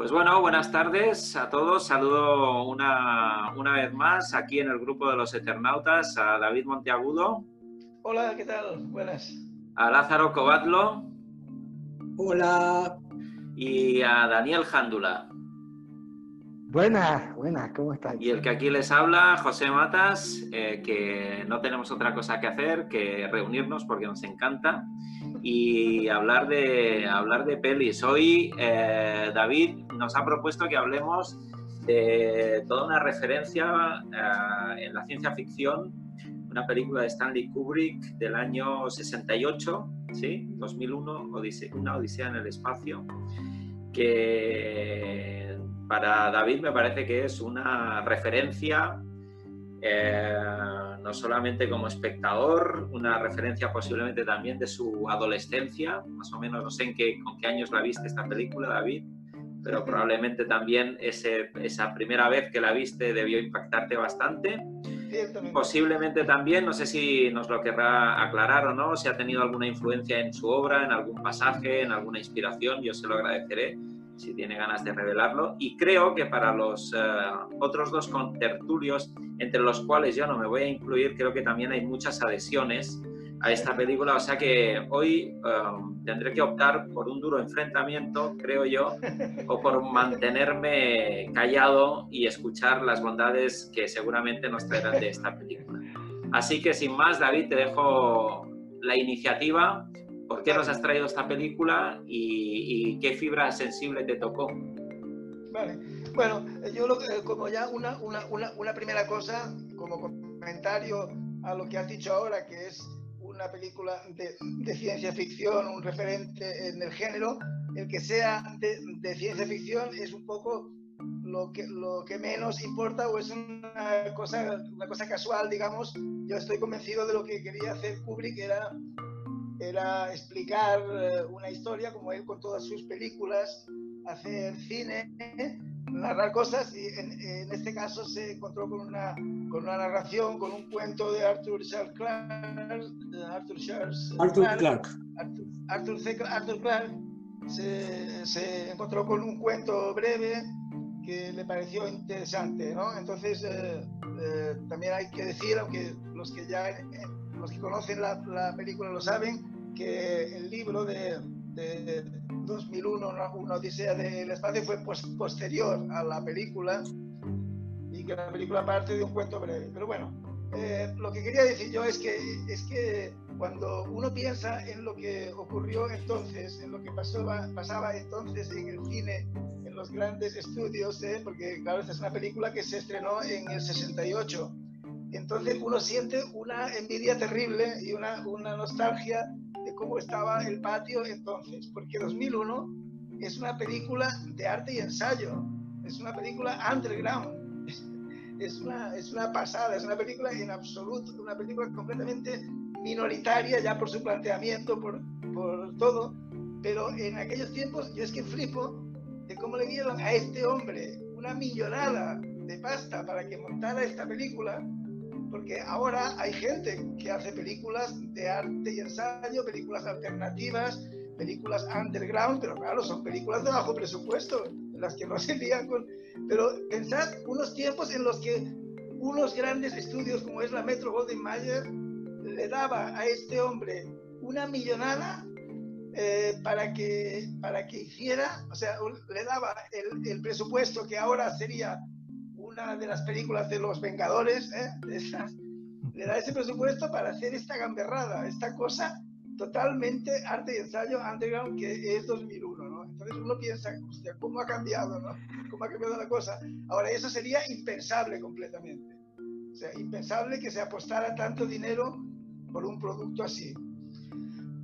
Pues bueno, buenas tardes a todos. Saludo una, una, vez más aquí en el grupo de los Eternautas a David Monteagudo. Hola, ¿qué tal? Buenas. A Lázaro Cobatlo. Hola. Y a Daniel Jándula. Buenas, buenas, ¿cómo estás? Y el que aquí les habla, José Matas, eh, que no tenemos otra cosa que hacer que reunirnos porque nos encanta y hablar de, hablar de pelis. Hoy eh, David nos ha propuesto que hablemos de toda una referencia eh, en la ciencia ficción, una película de Stanley Kubrick del año 68, ¿sí? 2001, una Odisea en el espacio, que para David me parece que es una referencia eh, no solamente como espectador, una referencia posiblemente también de su adolescencia, más o menos no sé en qué, con qué años la viste esta película, David, pero probablemente también ese, esa primera vez que la viste debió impactarte bastante. Posiblemente también, no sé si nos lo querrá aclarar o no, si ha tenido alguna influencia en su obra, en algún pasaje, en alguna inspiración, yo se lo agradeceré si tiene ganas de revelarlo. Y creo que para los eh, otros dos contertulios, entre los cuales yo no me voy a incluir, creo que también hay muchas adhesiones a esta película. O sea que hoy eh, tendré que optar por un duro enfrentamiento, creo yo, o por mantenerme callado y escuchar las bondades que seguramente nos traerán de esta película. Así que sin más, David, te dejo la iniciativa ¿Por qué nos has traído esta película y, qué fibra sensible te tocó? Vale. Bueno, yo lo, como ya una, una, una, primera cosa, como comentario a lo que has dicho ahora, que es una película de, de ciencia ficción, un referente en el género, el que sea de, de, ciencia ficción es un poco lo que, lo que menos importa o es una cosa, una cosa casual, digamos. Yo estoy convencido de lo que quería hacer Kubrick, era era explicar eh, una historia como él con todas sus películas, hacer cine, narrar cosas y en, este caso se encontró con una, con una narración, con un cuento de Arthur Charles Clarke, Arthur Charles Arthur Clarke. Arthur, Arthur, Clarke se, se, encontró con un cuento breve que le pareció interesante, ¿no? Entonces eh, eh, también hay que decir, aunque los que ya los que conocen la, la película lo saben, que el libro de, 2001, una, odisea del espacio, fue posterior a la película y que la película parte de un cuento breve. Pero bueno, eh, lo que quería decir yo es que, es que cuando uno piensa en lo que ocurrió entonces, en lo que pasó, pasaba entonces en el cine, en los grandes estudios, ¿eh? porque claro, esta es una película que se estrenó en el 68, entonces uno siente una envidia terrible y una, una nostalgia de cómo estaba el patio entonces, porque 2001 es una película de arte y ensayo, es una película underground, es una, es una pasada, es una película en absoluto, una película completamente minoritaria ya por su planteamiento, por, por todo, pero en aquellos tiempos yo es que flipo de cómo le dieron a este hombre una millonada de pasta para que montara esta película porque ahora hay gente que hace películas de arte y ensayo, películas alternativas, películas underground, pero claro, son películas de bajo presupuesto, las que no se lían con... Pero pensad unos tiempos en los que unos grandes estudios como es la Metro Golden Mayer le daba a este hombre una millonada eh, para, que, para que hiciera, o sea, le daba el, el presupuesto que ahora sería una de las películas de los Vengadores, ¿eh? le da ese presupuesto para hacer esta gamberrada, esta cosa totalmente arte y ensayo underground que es 2001, ¿no? Entonces uno piensa, hostia, ¿cómo ha cambiado, no? ¿Cómo ha cambiado la cosa? Ahora, eso sería impensable completamente. O sea, impensable que se apostara tanto dinero por un producto así.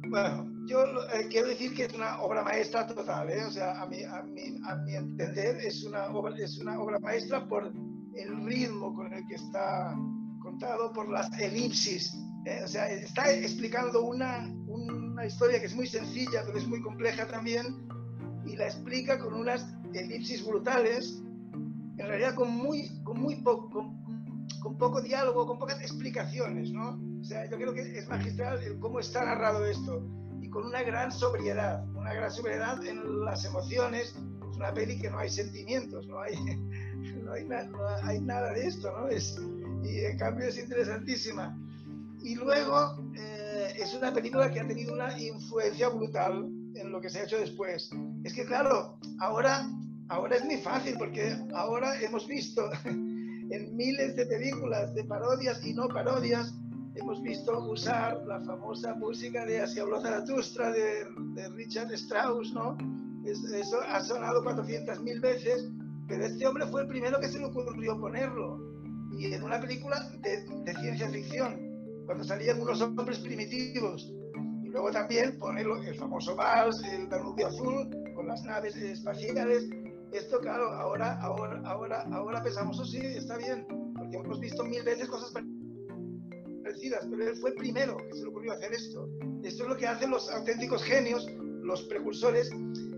Bueno, yo eh, quiero decir que es una obra maestra total, ¿eh? o sea, a mi, a, mi, a mi, entender es una, obra, es una obra maestra por el ritmo con el que está contado, por las elipsis, ¿eh? o sea, está explicando una, una historia que es muy sencilla, pero es muy compleja también, y la explica con unas elipsis brutales, en realidad con muy, con muy poco, con, poco diálogo, con pocas explicaciones, ¿no? O sea, yo creo que es magistral cómo está narrado esto con una gran sobriedad, una gran sobriedad en las emociones, Es una peli que no hay sentimientos, no hay, no hay, hay nada de esto, ¿no? Es, y en cambio es interesantísima. Y luego eh, es una película que ha tenido una influencia brutal en lo que se ha hecho después. Es que claro, ahora, ahora es muy fácil porque ahora hemos visto en miles de películas de parodias y no parodias, hemos visto usar la famosa música de Así habló Zaratustra de, Richard Strauss, ¿no? eso ha sonado 400.000 veces, pero este hombre fue el primero que se le ocurrió ponerlo. Y en una película de, de ciencia ficción, cuando salían unos hombres primitivos. Y luego también ponerlo, el famoso Vals, el Danubio Azul, con las naves espaciales. Esto, claro, ahora, ahora, ahora, ahora pensamos, oh sí, está bien, porque hemos visto mil veces cosas parecidas, pero él fue el primero que se le ocurrió hacer esto. Esto es lo que hacen los auténticos genios, los precursores.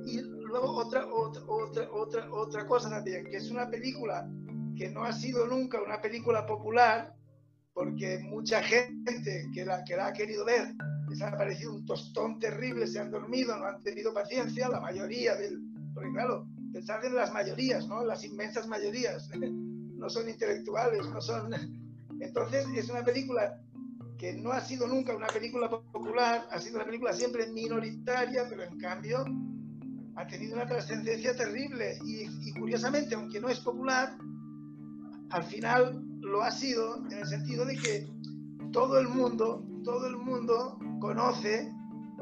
Y luego otra, otra, otra, otra, otra cosa también, que es una película que no ha sido nunca una película popular, porque mucha gente que la, que la ha querido ver les ha parecido un tostón terrible, se han dormido, no han tenido paciencia, la mayoría del... Porque claro, pensar en las mayorías, ¿no? Las inmensas mayorías, no son intelectuales, no son... Entonces es una película que no ha sido nunca una película popular, ha sido una película siempre minoritaria, pero en cambio ha tenido una trascendencia terrible y, y curiosamente, aunque no es popular, al final lo ha sido en el sentido de que todo el mundo, todo el mundo conoce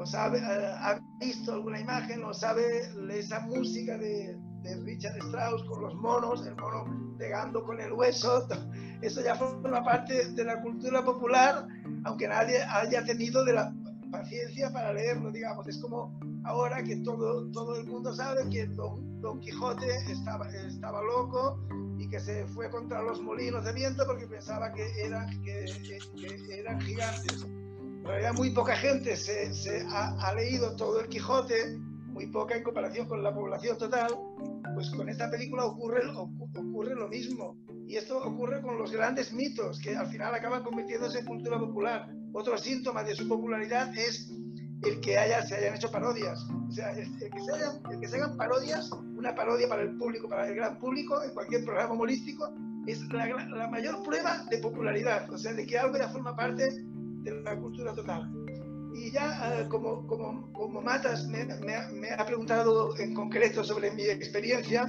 ha visto alguna imagen o sabe esa música de, de, Richard Strauss con los monos, el mono pegando con el hueso, eso ya forma parte de la cultura popular, aunque nadie haya tenido de la paciencia para leerlo, digamos. Es como ahora que todo, todo el mundo sabe que Don, Don Quijote estaba, estaba loco y que se fue contra los molinos de viento porque pensaba que eran, que, que, eran gigantes. Realidad muy poca gente se, se ha, ha, leído todo el Quijote, muy poca en comparación con la población total, pues con esta película ocurre, ocurre lo mismo. Y esto ocurre con los grandes mitos, que al final acaban convirtiéndose en cultura popular. Otro síntoma de su popularidad es el que haya, se hayan hecho parodias. O sea, el, el, que se hayan, el, que se hagan parodias, una parodia para el público, para el gran público, en cualquier programa humorístico, es la, la mayor prueba de popularidad, o sea, de que algo ya forma parte de la cultura total. Y ya, uh, como, como, como Matas me, me, me, ha preguntado en concreto sobre mi experiencia,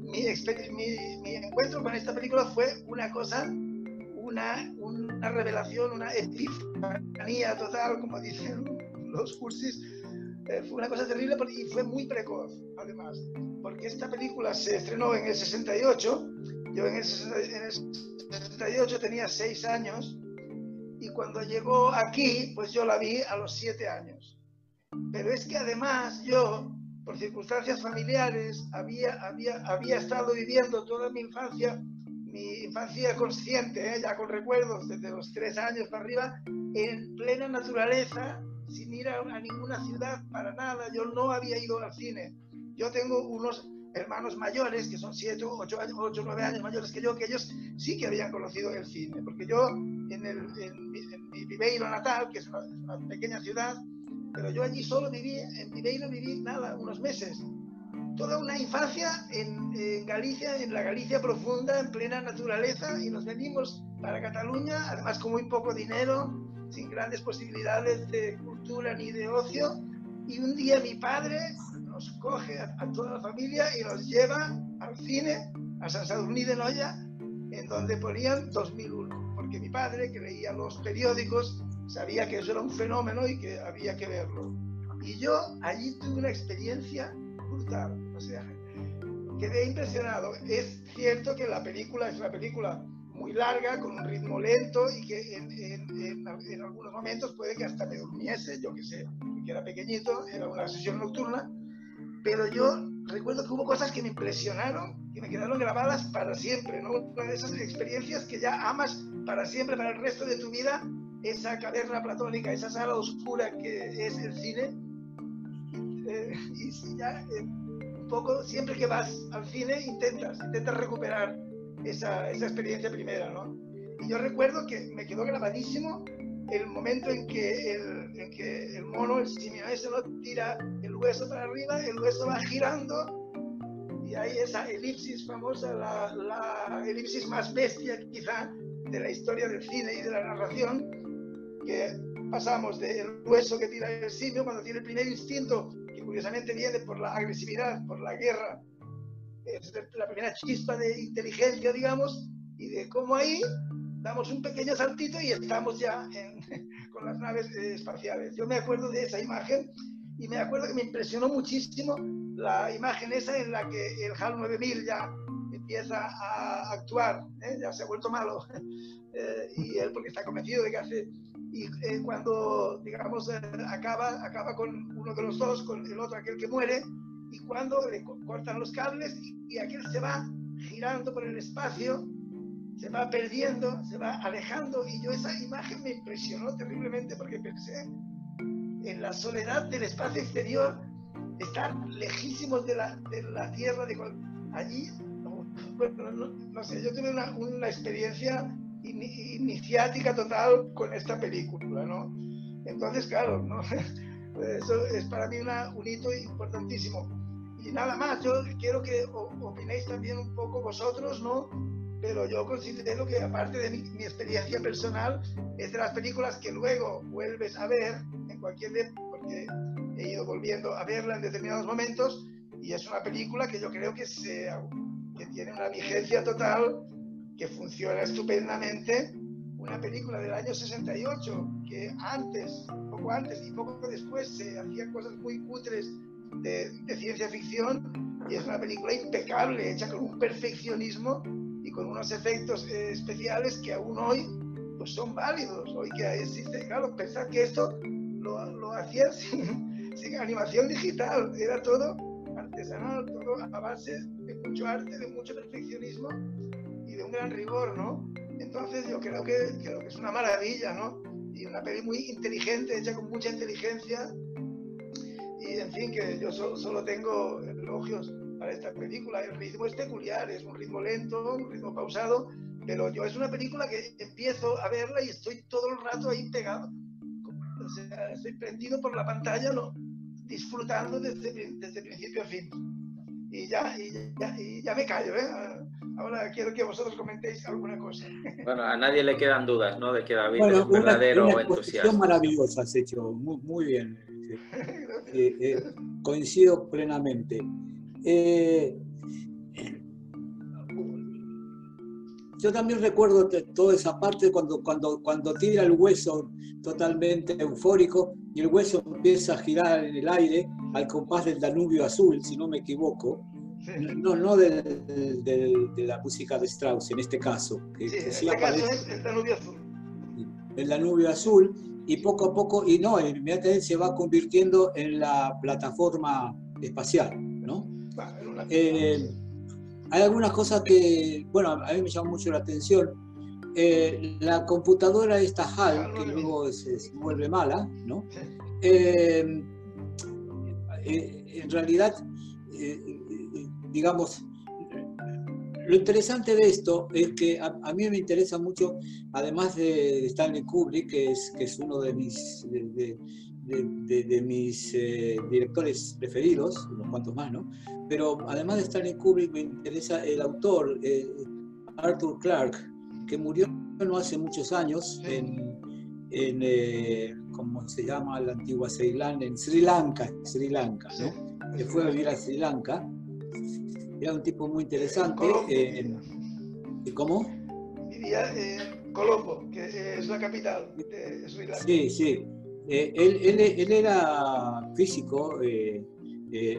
mi, mi, mi encuentro con esta película fue una cosa una, una revelación, una epifanía total, como dicen los cursis. Eh, fue una cosa terrible y fue muy precoz, además, porque esta película se estrenó en el 68, yo en el 68 tenía 6 años, y cuando llegó aquí, pues yo la vi a los 7 años. Pero es que además yo, por circunstancias familiares, había, había, había estado viviendo toda mi infancia mi infancia consciente, ¿eh? ya con recuerdos desde los tres años para arriba, en plena naturaleza, sin ir a, ninguna ciudad para nada. Yo no había ido al cine. Yo tengo unos hermanos mayores que son siete, ocho, años, ocho, nueve años mayores que yo, que ellos sí que habían conocido el cine, porque yo en, el, en, mi, Viveiro natal, que es una, una, pequeña ciudad, pero yo allí solo viví, en Viveiro viví nada, unos meses, toda una infancia en, en, Galicia, en la Galicia profunda, en plena naturaleza, y nos venimos para Cataluña, además con muy poco dinero, sin grandes posibilidades de cultura ni de ocio, y un día mi padre nos coge a, a toda la familia y nos lleva al cine, a San Sadurní de Noya, en donde ponían 2001, porque mi padre, que leía los periódicos, sabía que eso era un fenómeno y que había que verlo. Y yo allí tuve una experiencia brutal. O sea, quedé impresionado. Es cierto que la película es una película muy larga, con un ritmo lento y que en, en, en, en algunos momentos puede que hasta me durmiese, yo que sé, que era pequeñito, era una sesión nocturna, pero yo recuerdo que hubo cosas que me impresionaron, que me quedaron grabadas para siempre, ¿no? Una de esas experiencias que ya amas para siempre, para el resto de tu vida, esa caverna platónica, esa sala oscura que es el cine, eh, y si ya eh, un poco, siempre que vas al cine, intentas, intentas recuperar esa, esa experiencia primera, ¿no? Y yo recuerdo que me quedó grabadísimo el momento en que el, en que el mono, el simio ese, ¿no? tira el hueso para arriba, el hueso va girando y hay esa elipsis famosa, la, la elipsis más bestia quizá de la historia del cine y de la narración, que pasamos del hueso que tira el simio cuando tiene el primer instinto, que curiosamente viene por la agresividad, por la guerra, es la primera chispa de inteligencia, digamos, y de cómo ahí damos un pequeño saltito y estamos ya con las naves eh, espaciales. Yo me acuerdo de esa imagen y me acuerdo que me impresionó muchísimo la imagen esa en la que el HAL 9000 ya empieza a actuar, ¿eh? ya se ha vuelto malo, eh, y él porque está convencido de que hace, y cuando, digamos, acaba, acaba con uno de los dos, con el otro, aquel que muere, y cuando le cortan los cables y aquel se va girando por el espacio, se va perdiendo, se va alejando y yo esa imagen me impresionó terriblemente porque pensé en la soledad del espacio exterior, estar lejísimos de la, de la Tierra, de allí, bueno, no, sé, yo tuve una, una experiencia iniciática total con esta película, ¿no? Entonces, claro, ¿no? eso es para mí una, un hito importantísimo. Y nada más, yo quiero que opinéis también un poco vosotros, ¿no? Pero yo considero que aparte de mi, experiencia personal, es de las películas que luego vuelves a ver en cualquier porque he ido volviendo a verla en determinados momentos y es una película que yo creo que, se, que tiene una vigencia total, que funciona estupendamente. Una película del año 68, que antes, poco antes y poco después se hacían cosas muy cutres de, ciencia ficción y es una película impecable, hecha con un perfeccionismo y con unos efectos eh, especiales que aún hoy pues son válidos. Hoy que existe, claro, pensar que esto lo, lo hacían sin, sin, animación digital, era todo artesanal, todo a base de mucho arte, de mucho perfeccionismo y de un gran rigor, ¿no? Entonces yo creo que, creo que es una maravilla, ¿no? Y una peli muy inteligente, hecha con mucha inteligencia y en fin, que yo solo tengo elogios para esta película. El ritmo es peculiar, es un ritmo lento, un ritmo pausado, pero yo es una película que empiezo a verla y estoy todo el rato ahí pegado. O sea, estoy prendido por la pantalla, ¿no? disfrutando desde, desde principio a fin. Y ya, y ya, y ya me callo, ¿eh? Ahora quiero que vosotros comentéis alguna cosa. Bueno, a nadie le quedan dudas, ¿no? De que David es un verdadero una entusiasta. maravillosa has hecho, muy, muy bien. Eh, eh, coincido plenamente. Eh, yo también recuerdo toda esa parte cuando, cuando, cuando tira el hueso totalmente eufórico y el hueso empieza a girar en el aire al compás del Danubio azul, si no me equivoco. No, no de, la música de Strauss en este caso. Que, sí, este el Danubio azul. El Danubio azul y poco a poco, y no, inmediatamente se va convirtiendo en la plataforma espacial, Eh, hay algunas cosas que, bueno, a mí me llaman mucho la atención. Eh, la computadora esta HAL, que luego se, vuelve mala, ¿no? Eh, en realidad, digamos, lo interesante de esto es que a, mí me interesa mucho, además de Stanley Kubrick, que es, que es uno de mis, de, mis eh, directores preferidos, unos cuantos más, ¿no? Pero además de Stanley Kubrick me interesa el autor, eh, Arthur Clarke, que murió no hace muchos años en, en eh, ¿cómo se llama? La antigua Ceilán, en Sri Lanka, Sri Lanka, ¿no? Que fue a vivir a Sri Lanka era un tipo muy interesante. Eh, ¿Cómo? Vivía en Colombo, que es la capital de Sri Lanka. Sí, sí. Eh, él, era físico, eh,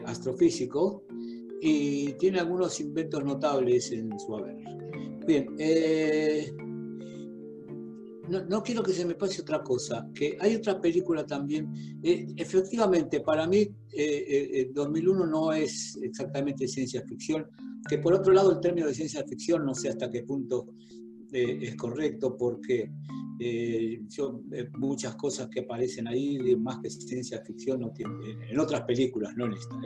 astrofísico, y tiene algunos inventos notables en su haber. Bien, no, quiero que se me pase otra cosa, que hay otra película también. Eh, efectivamente, para mí, 2001 eh, eh, no es exactamente ciencia ficción, que por otro lado el término de ciencia ficción no sé hasta qué punto es correcto, porque yo, muchas cosas que aparecen ahí, más que ciencia ficción, no en otras películas, no en esta,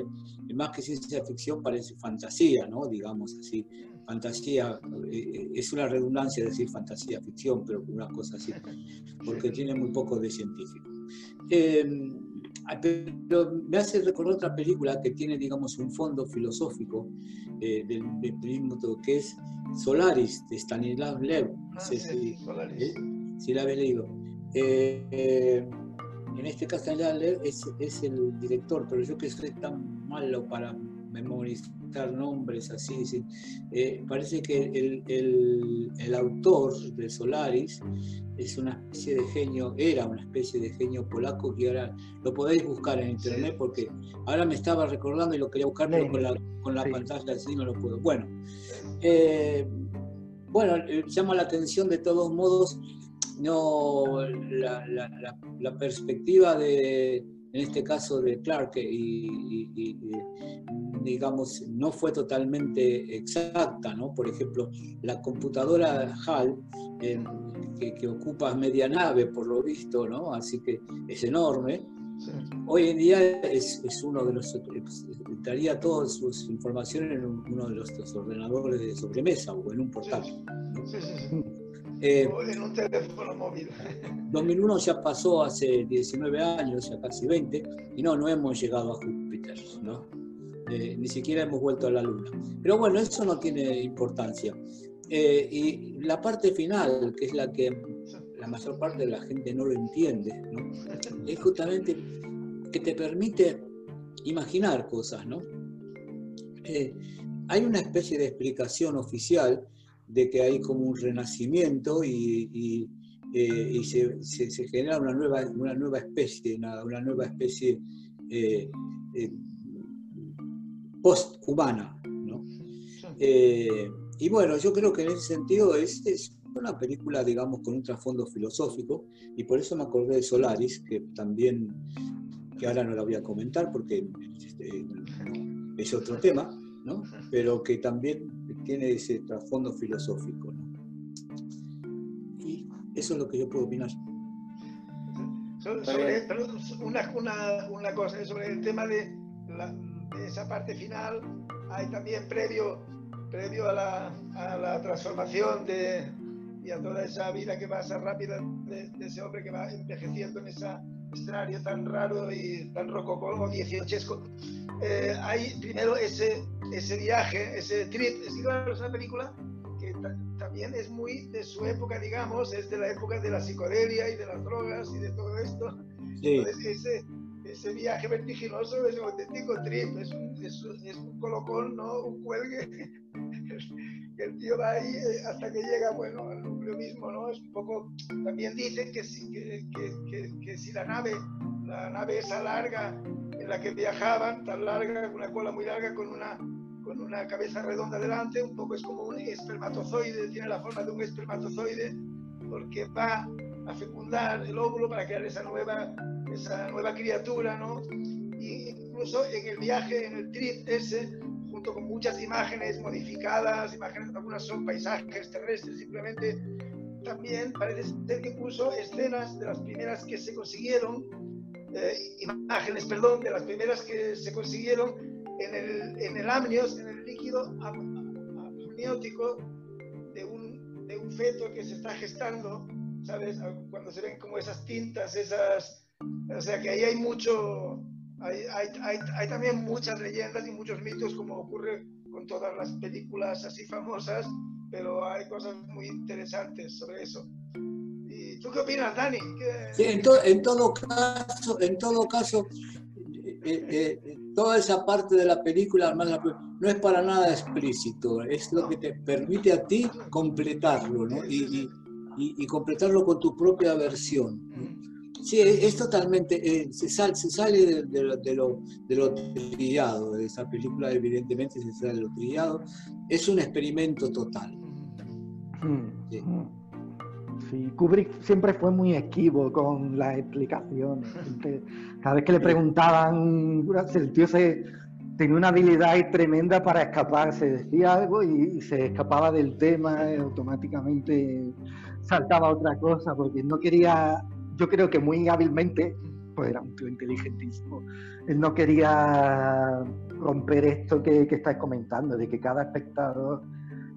más que ciencia ficción parece fantasía, ¿no? digamos así fantasía, eh, es una redundancia decir fantasía ficción, pero una cosa así, porque tiene muy poco de científico. Pero me hace recordar otra película que tiene, digamos, un fondo filosófico eh, del, del que es Solaris, de Stanislav Lev. No ah, sé si, ¿eh? si, la habéis leído. Eh, en este caso, Stanislav Lev es, es, el director, pero yo que soy tan malo para memorizar nombres así, parece que el, el, el autor de Solaris es una especie de genio, era una especie de genio polaco que ahora lo podéis buscar en internet porque ahora me estaba recordando y lo quería buscar, pero con la, con la pantalla así no lo puedo. Bueno, eh, bueno, eh, llama la atención de todos modos no la, la perspectiva de, en este caso de Clark, y, digamos, no fue totalmente exacta, ¿no? Por ejemplo, la computadora HAL, que, ocupa media nave, por lo visto, ¿no? Así que es enorme. Hoy en día es, uno de los, estaría todas sus informaciones en uno de los, ordenadores de sobremesa o en un portátil. Eh, en un teléfono móvil. 2001 ya pasó hace 19 años, ya casi 20, y no, no hemos llegado a Júpiter, ¿no? Eh, ni siquiera hemos vuelto a la Luna. Pero bueno, eso no tiene importancia. Eh, y la parte final, que es la que la mayor parte de la gente no lo entiende, ¿no? es justamente que te permite imaginar cosas, ¿no? hay una especie de explicación oficial de que hay como un renacimiento y, eh, se, genera una nueva, una nueva especie, una, nueva especie eh, eh, post-humana. y bueno, yo creo que en ese sentido es, una película, digamos, con un trasfondo filosófico, y por eso me acordé de Solaris, que también, que ahora no la voy a comentar porque este, es otro tema, ¿no? pero que también tiene ese trasfondo filosófico. Y eso es lo que yo puedo opinar. Sobre, una, una, una, cosa, sobre el tema de, esa parte final, hay también previo, previo a, la, a la transformación de, y a toda esa vida que pasa rápida de, ese hombre que va envejeciendo en ese escenario tan raro y tan rococó dieciochesco. Eh, hay primero ese, ese viaje, ese trip. Es, es una película que también es muy de su época, digamos, es de la época de la psicodelia y de las drogas y de todo esto. Entonces, ese, ese viaje vertiginoso es un auténtico trip, es un, es, es un colocón, ¿no? Un cuelgue. el tío va ahí eh, hasta que llega, bueno, al núcleo mismo, ¿no? Es un poco, también dicen que si, que, que, que, si la nave, la nave esa larga en la que viajaban, tan larga, con una cola muy larga, con una, con una cabeza redonda delante, un poco es como un espermatozoide, tiene la forma de un espermatozoide, porque va a fecundar el óvulo para crear esa nueva, esa nueva criatura, ¿no? Incluso en el viaje, en el trip ese, junto con muchas imágenes modificadas, imágenes, algunas son paisajes terrestres, simplemente también parece ser que incluso escenas de las primeras que se consiguieron eh, imágenes, perdón, de las primeras que se consiguieron en el, en el amnios, en el líquido amniótico de un, de un feto que se está gestando, ¿sabes? Cuando se ven como esas tintas, esas... O sea que ahí hay mucho, hay, hay, hay, hay, también muchas leyendas y muchos mitos, como ocurre con todas las películas así famosas, pero hay cosas muy interesantes sobre eso. ¿Tú qué opinas, Dani? en, todo caso, en todo caso eh, eh, eh, toda esa parte de la película no es para nada explícito, es lo que te permite a ti completarlo ¿no? y, y, completarlo con tu propia versión. Sí, es, totalmente, se, se sale de, lo, de, lo, trillado, de esa película evidentemente se sale de lo trillado, es un experimento total. Sí. Sí, Kubrick siempre fue muy esquivo con las explicaciones. Cada vez que le preguntaban, el tío se, tenía una habilidad tremenda para escapar. Se decía algo y, se escapaba del tema, y automáticamente saltaba a otra cosa, porque no quería, yo creo que muy hábilmente, pues era un tío inteligentísimo, él no quería romper esto que, que estáis comentando, de que cada espectador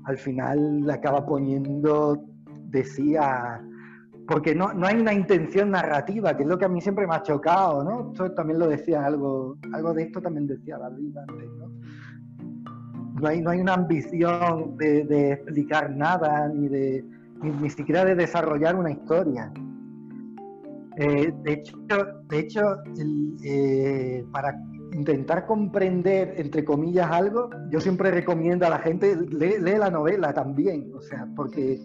al final le acaba poniendo decía porque no, no, hay una intención narrativa, que es lo que a mí siempre me ha chocado, ¿no? Esto también lo decía algo, algo de esto también decía David antes, ¿no? No hay, no hay una ambición de, explicar nada, ni de ni, siquiera de desarrollar una historia. Eh, de hecho, de hecho eh, para intentar comprender, entre comillas, algo, yo siempre recomiendo a la gente, lee, lee la novela también, o sea, porque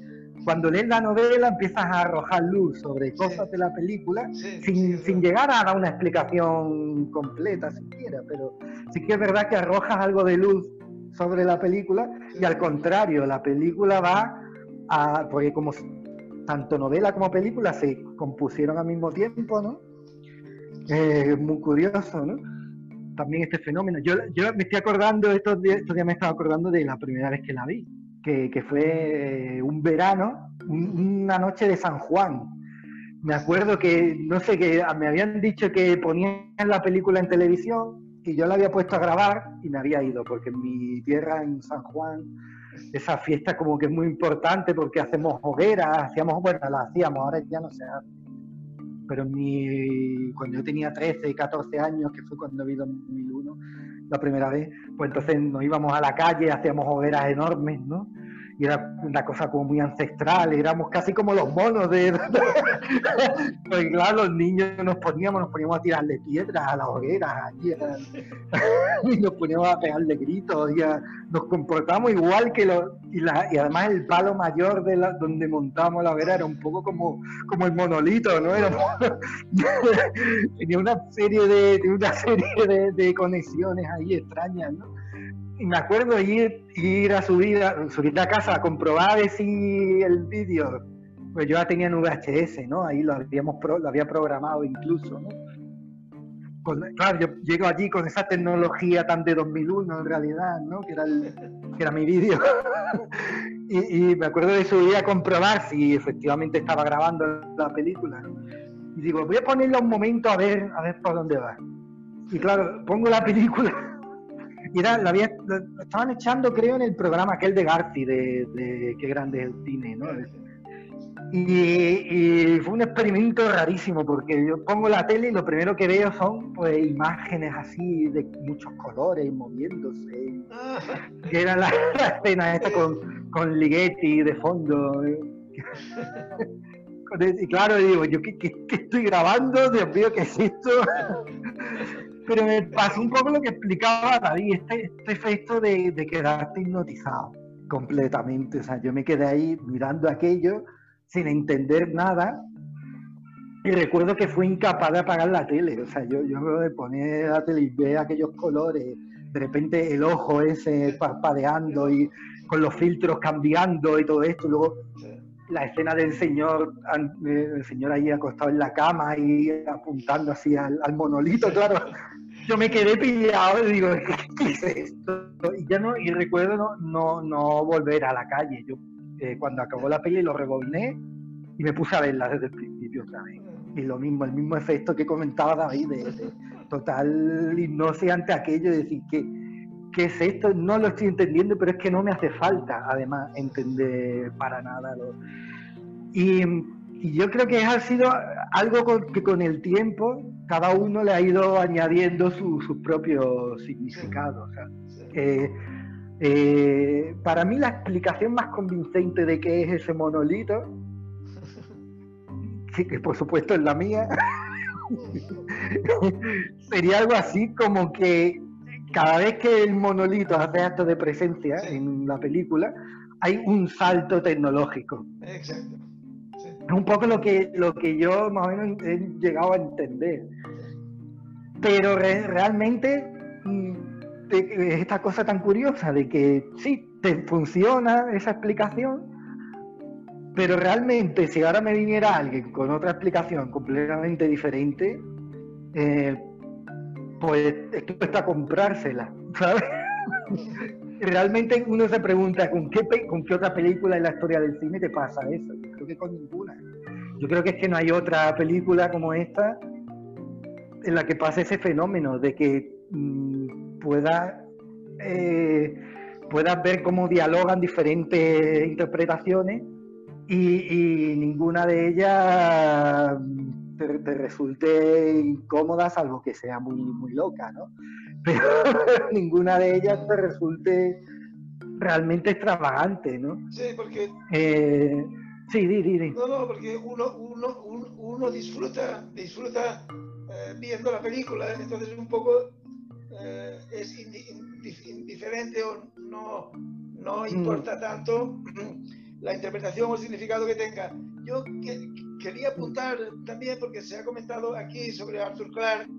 cuando lees la novela empiezas a arrojar luz sobre cosas de la película sin, sin, llegar a dar una explicación completa siquiera, pero sí que es verdad que arrojas algo de luz sobre la película y al contrario, la película va a, porque como tanto novela como película se compusieron al mismo tiempo, ¿no? Eh, muy curioso, ¿no? También este fenómeno. Yo, yo me estoy acordando, estos días, estos días me estaba acordando de la primera vez que la vi que, fue un verano, una noche de San Juan. Me acuerdo que, no sé, que me habían dicho que ponían la película en televisión y yo la había puesto a grabar y me había ido, porque en mi tierra, en San Juan, esa fiesta como que es muy importante porque hacemos hogueras, hacíamos, bueno, la hacíamos, ahora ya no se hace. Pero mi, cuando yo tenía 13, 14 años, que fue cuando vi 2001, la primera vez, pues entonces nos íbamos a la calle, hacíamos hogueras enormes, ¿no? Y era una cosa como muy ancestral, éramos casi como los monos de... pues claro, los niños nos poníamos, nos poníamos a tirarle piedras a las hogueras y nos poníamos a pegarle gritos y nos comportamos igual que los... Y, además el palo mayor de la, donde montamos la hoguera era un poco como, como el monolito, ¿no? tenía una serie de, una serie de, de conexiones ahí extrañas, ¿no? Me acuerdo ir, ir a subir a, subir casa a comprobar si el vídeo, pues yo ya tenía en VHS, ¿no? Ahí lo, habíamos lo había programado incluso, ¿no? claro, yo llego allí con esa tecnología tan de 2001 en realidad, ¿no? Que era, que era mi vídeo. y, me acuerdo de subir a comprobar si efectivamente estaba grabando la película, Y digo, voy a ponerla un momento a ver, a ver por dónde va. Y claro, pongo la película y era, la, había, estaban echando, creo, en el programa aquel de Garci, de, Qué grande es el cine, ¿no? Y, fue un experimento rarísimo, porque yo pongo la tele y lo primero que veo son pues imágenes así de muchos colores moviéndose. Que era la, escena esta con, con Ligeti de fondo. y claro, digo, yo ¿qué, qué, estoy grabando? Dios mío, ¿qué es esto? Pero me pasó un poco lo que explicaba David, este, este efecto de, quedarte hipnotizado completamente. O sea, yo me quedé ahí mirando aquello sin entender nada. Y recuerdo que fui incapaz de apagar la tele. O sea, yo, yo me ponía la tele y ver aquellos colores, de repente el ojo ese parpadeando y con los filtros cambiando y todo esto. Luego la escena del señor, el señor ahí acostado en la cama y apuntando así al, monolito, claro. Yo me quedé pillado y digo, ¿qué, es esto? Y ya no, y recuerdo no, no, no volver a la calle. Yo eh, cuando acabó la peli lo rebobiné y me puse a verla desde el principio otra vez. Y lo mismo, el mismo efecto que comentaba David, de, total hipnosis ante aquello, de decir que ¿qué es esto? No lo estoy entendiendo, pero es que no me hace falta, además, entender para nada. Y, yo creo que ha sido algo que con el tiempo cada uno le ha ido añadiendo sus propios significados. Eh, eh, para mí la explicación más convincente de qué es ese monolito, que por supuesto es la mía, sería algo así como que cada vez que el monolito hace acto de presencia en la película, hay un salto tecnológico. Exacto. Es un poco lo que, lo que yo más o menos he llegado a entender. Pero realmente mm, es esta cosa tan curiosa de que sí, te funciona esa explicación, pero realmente si ahora me viniera alguien con otra explicación completamente diferente, eh, pues esto está a comprársela, ¿sabes? Realmente uno se pregunta, ¿con qué, ¿con qué otra película en la historia del cine te pasa eso? Yo creo que con ninguna. Yo creo que es que no hay otra película como esta en la que pase ese fenómeno de que mm, pueda, eh, puedas ver cómo dialogan diferentes interpretaciones y, ninguna de ellas te, resulte incómoda, salvo que sea muy, muy loca, ¿no? Pero ninguna de ellas te resulte realmente extravagante, ¿no? Sí, porque... Eh, sí, di, di, No, no, porque uno, uno, uno, disfruta, disfruta eh, viendo la película, entonces un poco eh, es indiferente o no, no mm. importa tanto la interpretación o el significado que tenga. Yo quería apuntar también, porque se ha comentado aquí sobre Arthur Clarke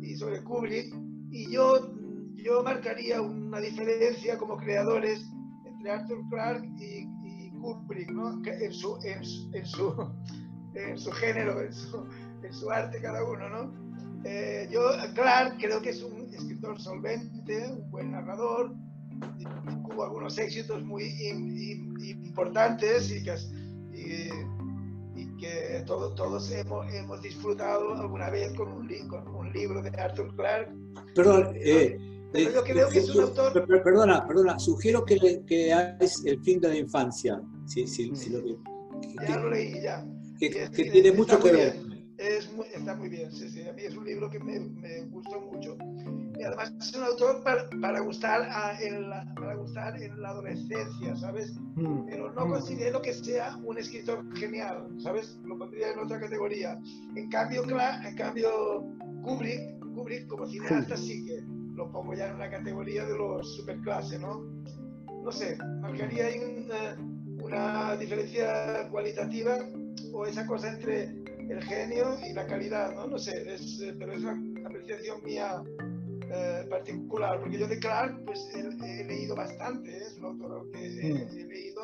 y sobre Kubrick, y yo, yo marcaría una diferencia como creadores entre Arthur Clarke y, Kubrick, ¿no? en, su, en, su, en, su, género, en su, en su arte cada uno. ¿no? Eh, yo, Clarke, creo que es un escritor solvente, un buen narrador, tuvo algunos éxitos muy importantes y y, que todos hemos, hemos, disfrutado alguna vez con un, con un libro de Arthur Clarke. Perdón, eh, eh, yo creo que es un autor... Perdona, perdona, sugiero que, que hagas el fin de la infancia. Sí, sí, sí, lo ya lo leí, ya. Que, que tiene mucho que ver. Es está muy bien, sí, sí. A mí es un libro que me, me gustó mucho. Y además es un autor para, para gustar, en la, para gustar en la adolescencia, ¿sabes? Mm. Pero no mm. considero que sea un escritor genial, ¿sabes? Lo pondría en otra categoría. En cambio, en cambio Kubrick, Kubrick como cineasta sí que lo pongo ya en la categoría de los superclase, ¿no? No sé, marcaría ahí una, una diferencia cualitativa o esa cosa entre el genio y la calidad, ¿no? No sé, es, eh, pero es una apreciación mía eh, particular, porque yo de Clark pues he, leído bastante, ¿eh? es un autor que he, mm. leído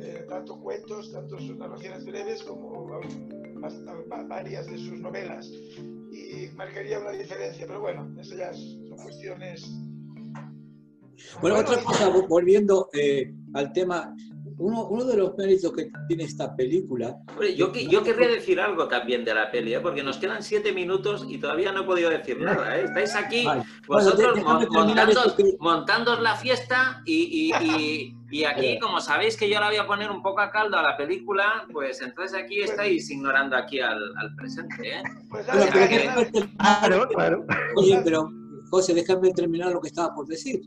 eh, tanto cuentos, tanto sus narraciones breves como varias de sus novelas y marcaría una diferencia, pero bueno, eso ya son cuestiones... Bueno, otra cosa, volviendo al tema, uno, de los méritos que tiene esta película. yo, yo querría decir algo también de la peli, ¿eh? porque nos quedan siete minutos y todavía no he podido decir nada. ¿eh? Estáis aquí, vosotros montando, la fiesta y, aquí, como sabéis que yo la voy a poner un poco a caldo a la película, pues entonces aquí estáis ignorando aquí al, presente. ¿eh? Pues claro, claro. Oye, pero José, déjame terminar lo que estaba por decir.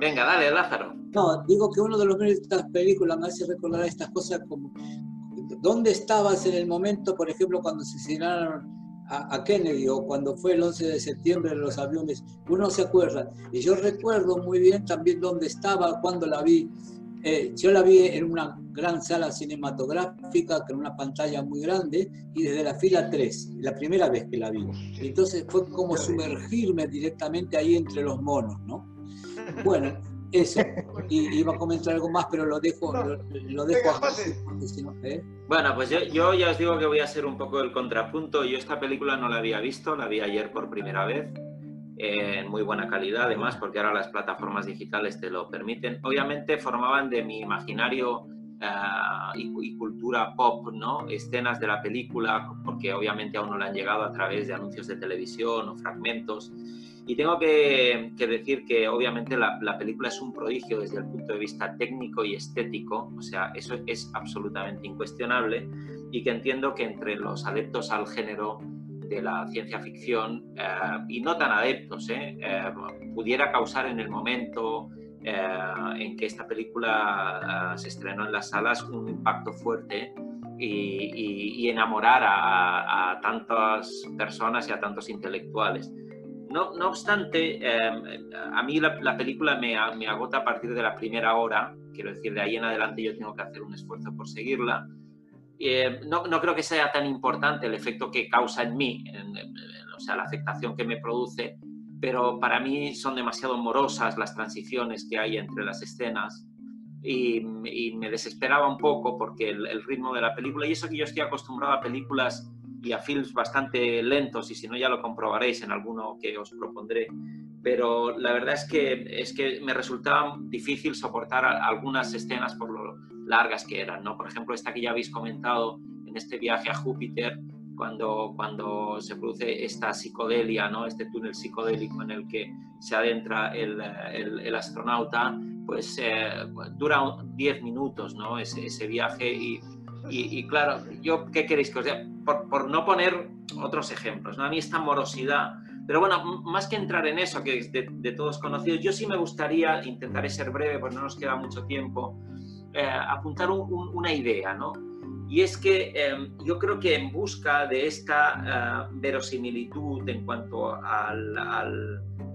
Venga, dale, Lázaro. No, digo que uno de los méritos de estas películas me hace recordar estas cosas como dónde estabas en el momento, por ejemplo, cuando asesinaron a, Kennedy o cuando fue el 11 de septiembre en los aviones, uno se acuerda. Y yo recuerdo muy bien también dónde estaba cuando la vi. Eh, yo la vi en una gran sala cinematográfica con una pantalla muy grande y desde la fila 3, la primera vez que la vi. Entonces fue como sumergirme directamente ahí entre los monos, ¿no? Bueno, eso. Y iba a comentar algo más, pero lo dejo, lo, dejo ¿eh? Bueno, pues yo, yo, ya os digo que voy a ser un poco el contrapunto. Yo esta película no la había visto, la vi ayer por primera vez, en muy buena calidad además, porque ahora las plataformas digitales te lo permiten. Obviamente formaban de mi imaginario uh, y, cultura pop, ¿no? Escenas de la película, porque obviamente aún no le han llegado a través de anuncios de televisión o fragmentos. Y tengo que, decir que obviamente la, película es un prodigio desde el punto de vista técnico y estético, o sea, eso es absolutamente incuestionable y que entiendo que entre los adeptos al género de la ciencia ficción eh, y no tan adeptos, eh, eh, pudiera causar en el momento en que esta película se estrenó en las salas un impacto fuerte y, enamorar a, a tantas personas y a tantos intelectuales. No, no obstante, em, a mí la, película me, me, agota a partir de la primera hora, quiero decir, de ahí en adelante yo tengo que hacer un esfuerzo por seguirla. Em, no, no, creo que sea tan importante el efecto que causa en mí, o sea, la afectación que me produce, pero para mí son demasiado morosas las transiciones que hay entre las escenas y, me desesperaba un poco porque el, el ritmo de la película, y eso que yo estoy acostumbrado a películas y a films bastante lentos y si no ya lo comprobaréis en alguno que os propondré. Pero la verdad es que, es que me resultaba difícil soportar algunas escenas por lo largas que eran. ¿no? Por ejemplo, esta que ya habéis comentado en este viaje a Júpiter, cuando, cuando se produce esta psicodelia, ¿no? este túnel psicodélico en el que se adentra el, el, el astronauta, pues dura 10 minutos, ¿no? Ese, ese viaje y, y, claro, yo, ¿qué queréis que os diga? Por, por, no poner otros ejemplos, ¿no? A mí esta morosidad, pero bueno, más que entrar en eso, que es de, de todos conocidos, yo sí me gustaría, intentaré ser breve, pues no nos queda mucho tiempo, apuntar una idea, ¿no? Y es que em, yo creo que en busca de esta eh, verosimilitud en cuanto al,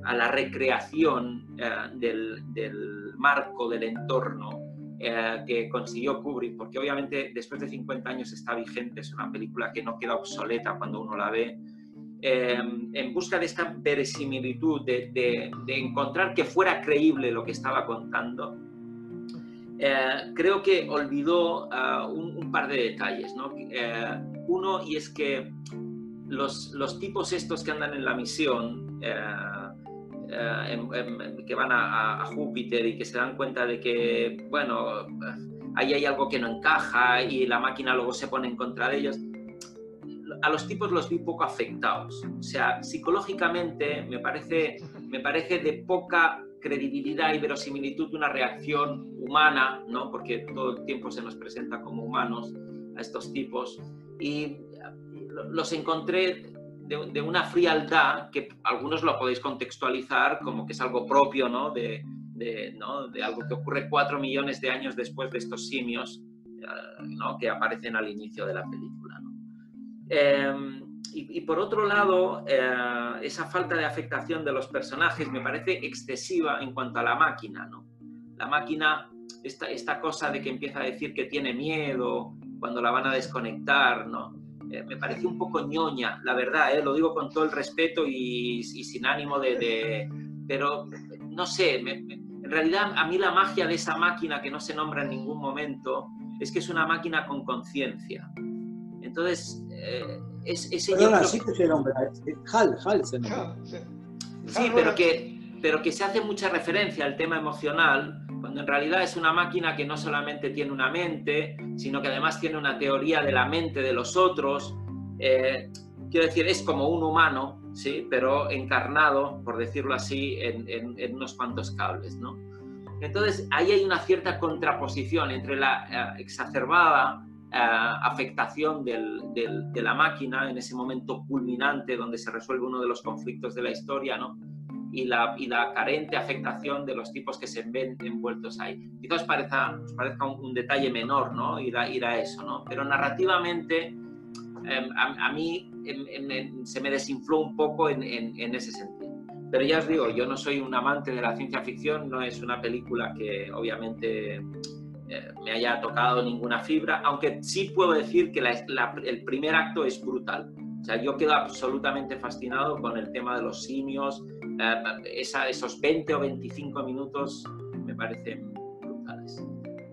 a la recreación eh, del, del, marco, del entorno eh, que consiguió Kubrick, porque obviamente después de 50 años está vigente, es una película que no queda obsoleta cuando uno la ve, em, en busca de esta verosimilitud, de, de, de encontrar que fuera creíble lo que estaba contando, eh, creo que olvidó ah, un, par de detalles. ¿no? Eh, uno, y es que los, los, tipos estos que andan en la misión, eh, que van a, Júpiter y que se dan cuenta de que, bueno, ahí hay algo que no encaja y la máquina luego se pone en contra de ellos, a los tipos los vi poco afectados. O sea, psicológicamente me parece, me parece de poca credibilidad y verosimilitud una reacción humana, ¿no? porque todo el tiempo se nos presenta como humanos a estos tipos, y los encontré de, una frialdad que algunos lo podéis contextualizar como que es algo propio ¿no? De, ¿no? de algo que ocurre cuatro millones de años después de estos simios eh, ¿no? que aparecen al inicio de la película. Em, y, por otro lado, eh, esa falta de afectación de los personajes me parece excesiva en cuanto a la máquina. ¿no? La máquina, esta, esta cosa de que empieza a decir que tiene miedo cuando la van a desconectar, ¿no? Eh, me parece un poco ñoña, la verdad, ¿eh? lo digo con todo el respeto y, sin ánimo de, Pero, no sé, en realidad a mí la magia de esa máquina que no se nombra en ningún momento es que es una máquina con conciencia. Entonces, eh, es, ese Perdona, sí que se nombra, Hal, Hal se nombra. Sí, pero que, pero que se hace mucha referencia al tema emocional, cuando en realidad es una máquina que no solamente tiene una mente, sino que además tiene una teoría de la mente de los otros. Eh, quiero decir, es como un humano, ¿sí? pero encarnado, por decirlo así, en, en, unos cuantos cables. ¿no? Entonces, ahí hay una cierta contraposición entre la eh, exacerbada eh, afectación de la máquina en ese momento culminante donde se resuelve uno de los conflictos de la historia, ¿no? Y la, carente afectación de los tipos que se ven envueltos ahí. Quizás parezca, os parezca un, detalle menor, ¿no? Ir a eso, ¿no? Pero narrativamente em, a, mí em, em, se me desinfló un poco en, en ese sentido. Pero ya os digo, yo no soy un amante de la ciencia ficción, no es una película que obviamente me haya tocado ninguna fibra, aunque sí puedo decir que el primer acto es brutal. O sea, yo quedo absolutamente fascinado con el tema de los simios. Eh, esos 20 o 25 minutos me parecen brutales.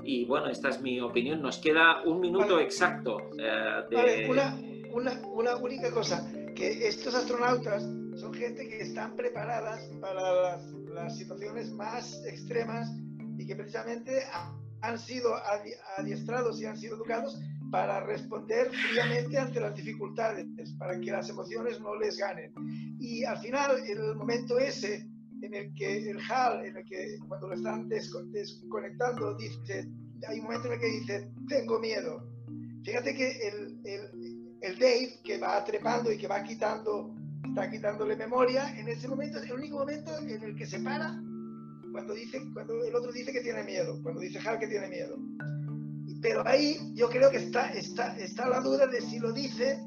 Y bueno, esta es mi opinión. Nos queda un minuto exacto. Eh, una, una, una, única cosa, que estos astronautas son gente que están preparadas para las, las situaciones más extremas y que precisamente han sido adiestrados y han sido educados para responder fríamente ante las dificultades, para que las emociones no les ganen. Y al final, en el momento ese en el que el HAL, en el que cuando lo están desconectando, dice, hay un momento en el que dice, tengo miedo. Fíjate que el, el, el Dave, que va trepando y que va quitando, está quitándole memoria, en ese momento es el único momento en el que se para cuando, dice, cuando el otro dice que tiene miedo, cuando dice Hal que tiene miedo. Pero ahí yo creo que está, está, está la duda de si lo dice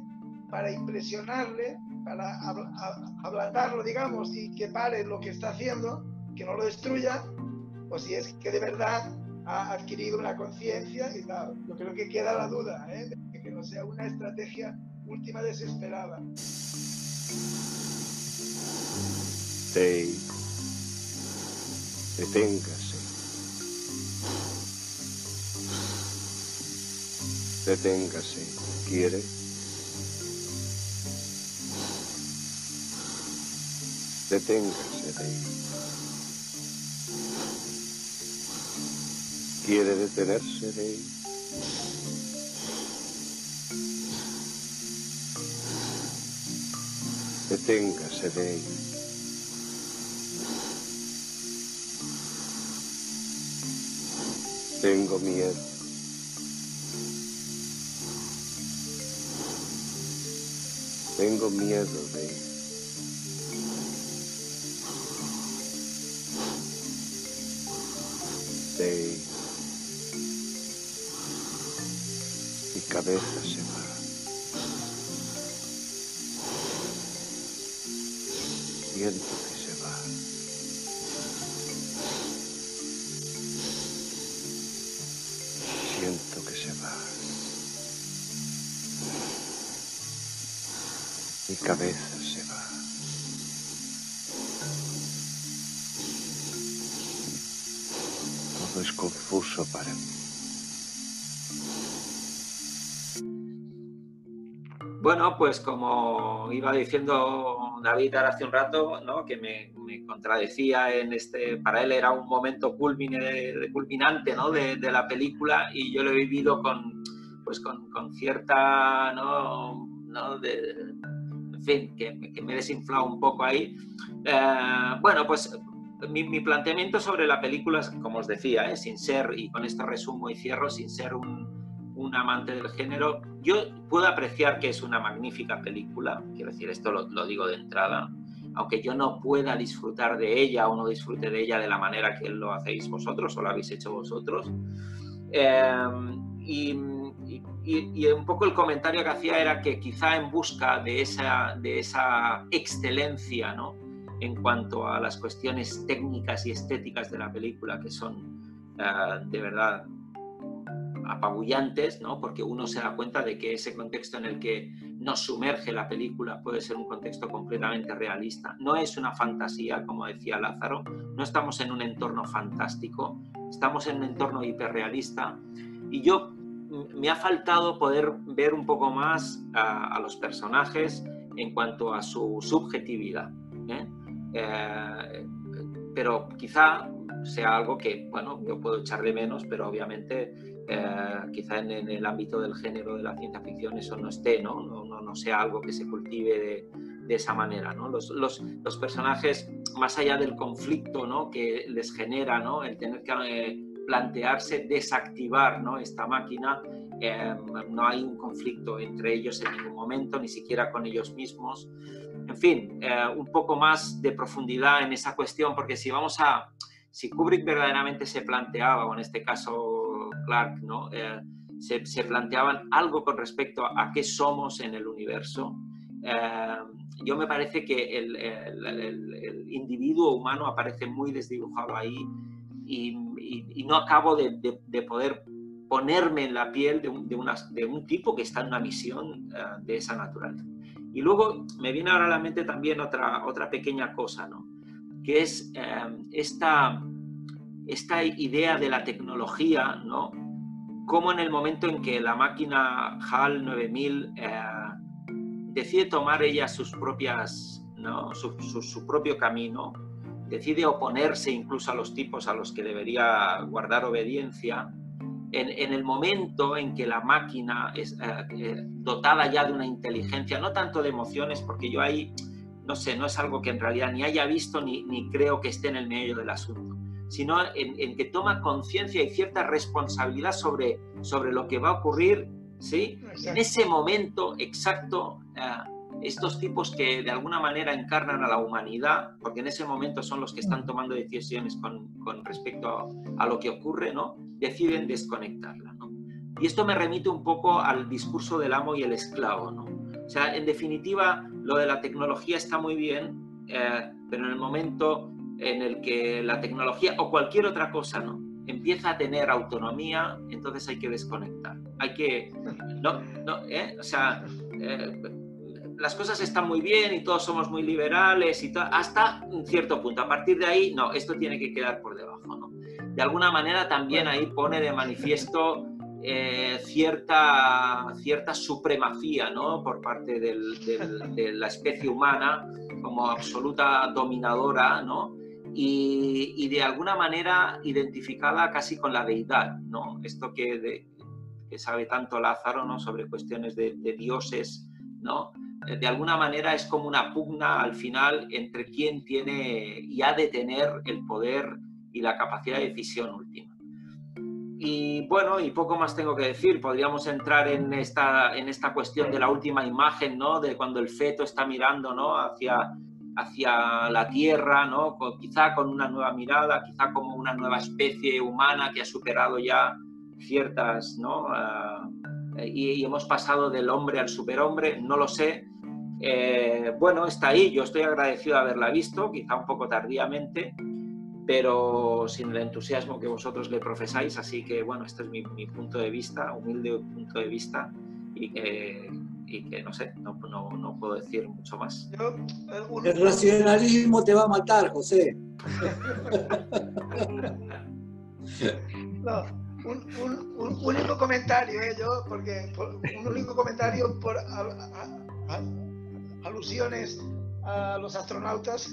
para impresionarle, para ablandarlo, digamos, y que pare lo que está haciendo, que no lo destruya, o si es que de verdad ha adquirido una conciencia y tal. Yo creo que queda la duda, ¿eh? de que no sea una estrategia última desesperada. Sí. Deténgase. Deténgase. ¿Quiere? Deténgase, Dave. ¿Quiere detenerse, Dave? Deténgase, Dave. Tengo miedo. Tengo miedo de. De. Mi cabeza se va. Siento Cabeza se va. Todo es confuso para mí. Bueno, pues como iba diciendo David hace un rato, ¿no? que me, contradecía en este, para él era un momento culminante ¿no? de, la película y yo lo he vivido con, pues con, con cierta. ¿no? De, en fin, que, que me he desinflado un poco ahí. Eh, bueno, pues mi, mi planteamiento sobre la película, como os decía, ¿eh? sin ser, y con esto resumo y cierro, sin ser un, un amante del género, yo puedo apreciar que es una magnífica película, quiero decir, esto lo, lo digo de entrada, aunque yo no pueda disfrutar de ella o no disfrute de ella de la manera que lo hacéis vosotros o lo habéis hecho vosotros. Eh, y, y- y un poco el comentario que hacía era que quizá en busca de esa, de esa excelencia, ¿no? En cuanto a las cuestiones técnicas y estéticas de la película, que son eh, de verdad apabullantes, ¿no? porque uno se da cuenta de que ese contexto en el que nos sumerge la película puede ser un contexto completamente realista. No es una fantasía, como decía Lázaro, no estamos en un entorno fantástico, estamos en un entorno hiperrealista y yo me ha faltado poder ver un poco más a, los personajes en cuanto a su subjetividad. ¿eh? Eh, pero quizá sea algo que, bueno, yo puedo echar de menos, pero obviamente eh, quizá en, el ámbito del género de la ciencia ficción eso no esté, ¿no? No, no, sea algo que se cultive de, de esa manera, ¿no? Los, los, los, personajes, más allá del conflicto ¿no? que les genera ¿no? el tener que plantearse desactivar ¿no? esta máquina, eh, no hay un conflicto entre ellos en ningún momento, ni siquiera con ellos mismos. En fin, eh, un poco más de profundidad en esa cuestión, porque si vamos a, si Kubrick verdaderamente se planteaba, o en este caso Clark, ¿no? Eh, se, planteaban algo con respecto a, qué somos en el universo, eh, yo me parece que el, el, individuo humano aparece muy desdibujado ahí y, y, y no acabo de, de, de, poder ponerme en la piel de un, de, una, un tipo que está en una misión uh, de esa naturaleza. Y luego me viene ahora a la mente también otra, otra pequeña cosa, ¿no? que es eh, esta, esta idea de la tecnología, ¿no? Como en el momento en que la máquina HAL 9000 eh, decide tomar ella sus propias, ¿no? su, su, su, propio camino, decide oponerse incluso a los tipos a los que debería guardar obediencia, en, en el momento en que la máquina es eh, dotada ya de una inteligencia, no tanto de emociones, porque yo ahí no sé, no es algo que en realidad ni haya visto ni, ni creo que esté en el medio del asunto, sino en, en que toma conciencia y cierta responsabilidad sobre, sobre lo que va a ocurrir, ¿sí? Exacto. En ese momento exacto, uh, estos tipos que de alguna manera encarnan a la humanidad, porque en ese momento son los que están tomando decisiones con, con respecto a, a, lo que ocurre, ¿no? Deciden desconectarla, ¿no? Y esto me remite un poco al discurso del amo y el esclavo, ¿no? O sea, en definitiva, lo de la tecnología está muy bien, eh, pero en el momento en el que la tecnología o cualquier otra cosa ¿no? empieza a tener autonomía, entonces hay que desconectar. Hay que, no, no, ¿eh? o sea, eh, las cosas están muy bien y todos somos muy liberales y hasta un cierto punto. A partir de ahí, no, esto tiene que quedar por debajo. ¿no? De alguna manera también ahí pone de manifiesto eh, cierta, cierta supremacía ¿no? por parte de la especie humana como absoluta dominadora ¿no? y, de alguna manera identificada casi con la deidad. ¿no? Esto que, de, que sabe tanto Lázaro ¿no? sobre cuestiones de dioses, ¿no? De alguna manera es como una pugna al final entre quién tiene y ha de tener el poder y la capacidad de decisión última. y bueno, y poco más tengo que decir. Podríamos entrar en esta, en esta cuestión de la última imagen, ¿no? De cuando el feto está mirando, ¿no? Hacia, hacia la Tierra, ¿no? quizá con una nueva mirada, quizá como una nueva especie humana que ha superado ya ciertas, ¿no? Ah, y, hemos pasado del hombre al superhombre, no lo sé. Eh, bueno, está ahí, yo estoy agradecido de haberla visto, quizá un poco tardíamente, pero sin el entusiasmo que vosotros le profesáis, así que bueno, este es mi, mi punto de vista, humilde punto de vista, y que, y que no sé, no, no, no puedo decir mucho más. El racionalismo te va a matar, José. no, un, un, un, único comentario, ¿eh? yo, porque un único comentario por alusiones a los astronautas,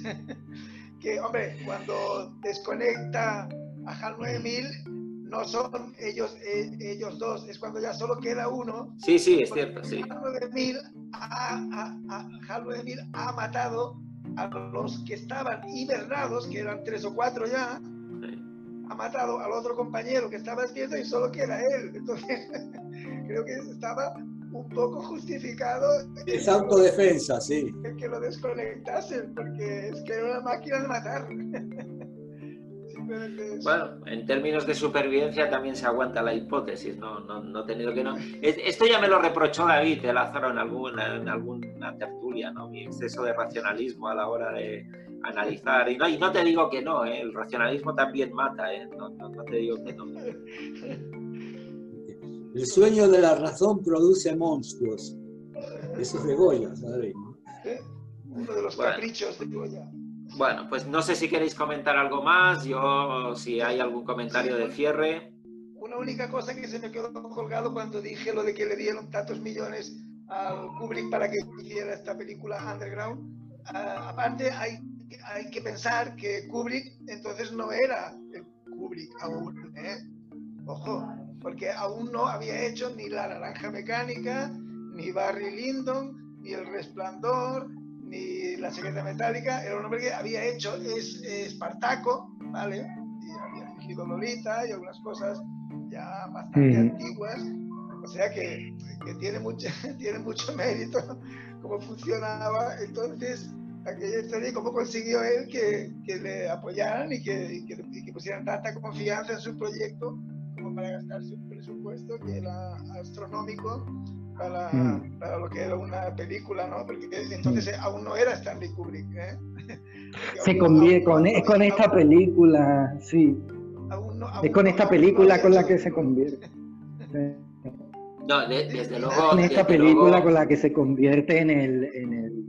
que, hombre, cuando desconecta a HAL 9000, no son ellos, eh, ellos dos, es cuando ya solo queda uno. Sí, sí, es cierto, sí. HAL 9000 ha, ha, ha matado a los que estaban hibernados, que eran tres o cuatro ya, ha matado al otro compañero que estaba despierto y solo queda él. Entonces, creo que estaba un poco justificado. Es autodefensa, sí. Que lo desconectasen, porque es que era una máquina de matar. Bueno, en términos de supervivencia también se aguanta la hipótesis, no, no, no tenido que no. Esto ya me lo reprochó David de Lázaro en alguna, en alguna tertulia, ¿no? Mi exceso de racionalismo a la hora de analizar. Y no, y no te digo que no, ¿eh? el racionalismo también mata, ¿eh? no, no, no te digo que no. El sueño de la razón produce monstruos. Eso es de Goya, ¿sabes? Uno de los caprichos de Goya. Bueno, pues no sé si queréis comentar algo más, yo si hay algún comentario de cierre. Una única cosa que se me quedó colgado cuando dije lo de que le dieron tantos millones al Kubrick para que hiciera esta película Underground. Ah, aparte, hay, hay que pensar que Kubrick entonces no era el Kubrick aún. ¿eh? Ojo, porque aún no había hecho ni La Naranja Mecánica, ni Barry Lyndon, ni El Resplandor, ni La Secreta Metálica, era un hombre que había hecho es, Espartaco, ¿vale? Y había dirigido Lolita y algunas cosas ya bastante antiguas. O sea que, que, tiene, mucho, tiene mucho mérito cómo funcionaba. Entonces, aquella historia y cómo consiguió él que, que le apoyaran y que, y que, pusieran tanta confianza en su proyecto como para gastarse un presupuesto que era astronómico para, mm. para, lo que era una película, ¿no? Porque entonces mm. aún no era Stanley Kubrick, ¿eh? Se convierte con, es con esta película, sí. es con esta película con la que se convierte. No, desde luego. Con esta película con la que se convierte en el, en el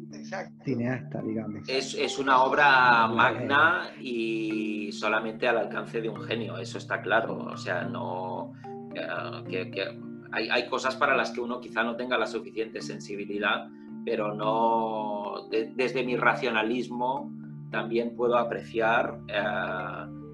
cineasta, digamos. Es, es, una obra magna y solamente al alcance de un genio, eso está claro. O sea, no. Eh, que, que hay, cosas para las que uno quizá no tenga la suficiente sensibilidad, pero no desde mi racionalismo también puedo apreciar eh,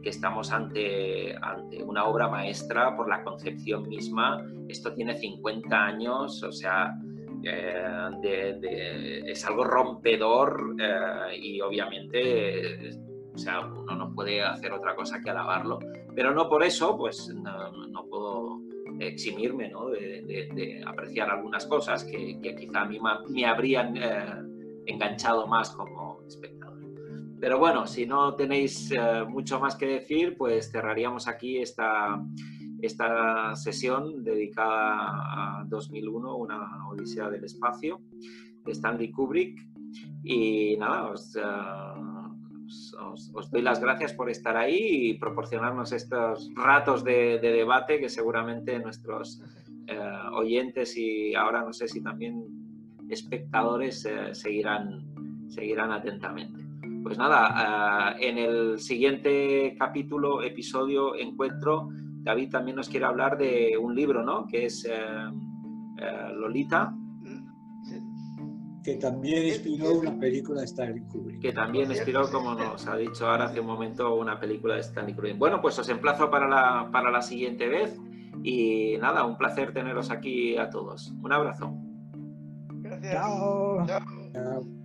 que estamos ante, ante una obra maestra por la concepción misma. Esto tiene 50 años, o sea, eh, es algo rompedor eh, y obviamente o sea, uno no puede hacer otra cosa que alabarlo. Pero no por eso, pues no puedo eximirme ¿no? de, apreciar algunas cosas que, quizá a mí me habrían eh, enganchado más como espectador. Pero bueno, si no tenéis mucho más que decir, pues cerraríamos aquí esta, esta sesión dedicada a 2001, una odisea del espacio, de Stanley Kubrick. Y nada, os... Eh, os, doy las gracias por estar ahí y proporcionarnos estos ratos de, debate que seguramente nuestros eh, oyentes y ahora no sé si también espectadores eh, seguirán, seguirán atentamente. Pues nada, en el siguiente capítulo, episodio, encuentro, David también nos quiere hablar de un libro, ¿no? Que es Lolita, que también inspiró una película de Stanley Kubrick. Que también inspiró, como nos ha dicho ahora hace un momento, una película de Stanley Kubrick. Bueno, pues os emplazo para la, para la siguiente vez y nada, un placer teneros aquí a todos. Un abrazo. Gracias. Chao. Chao.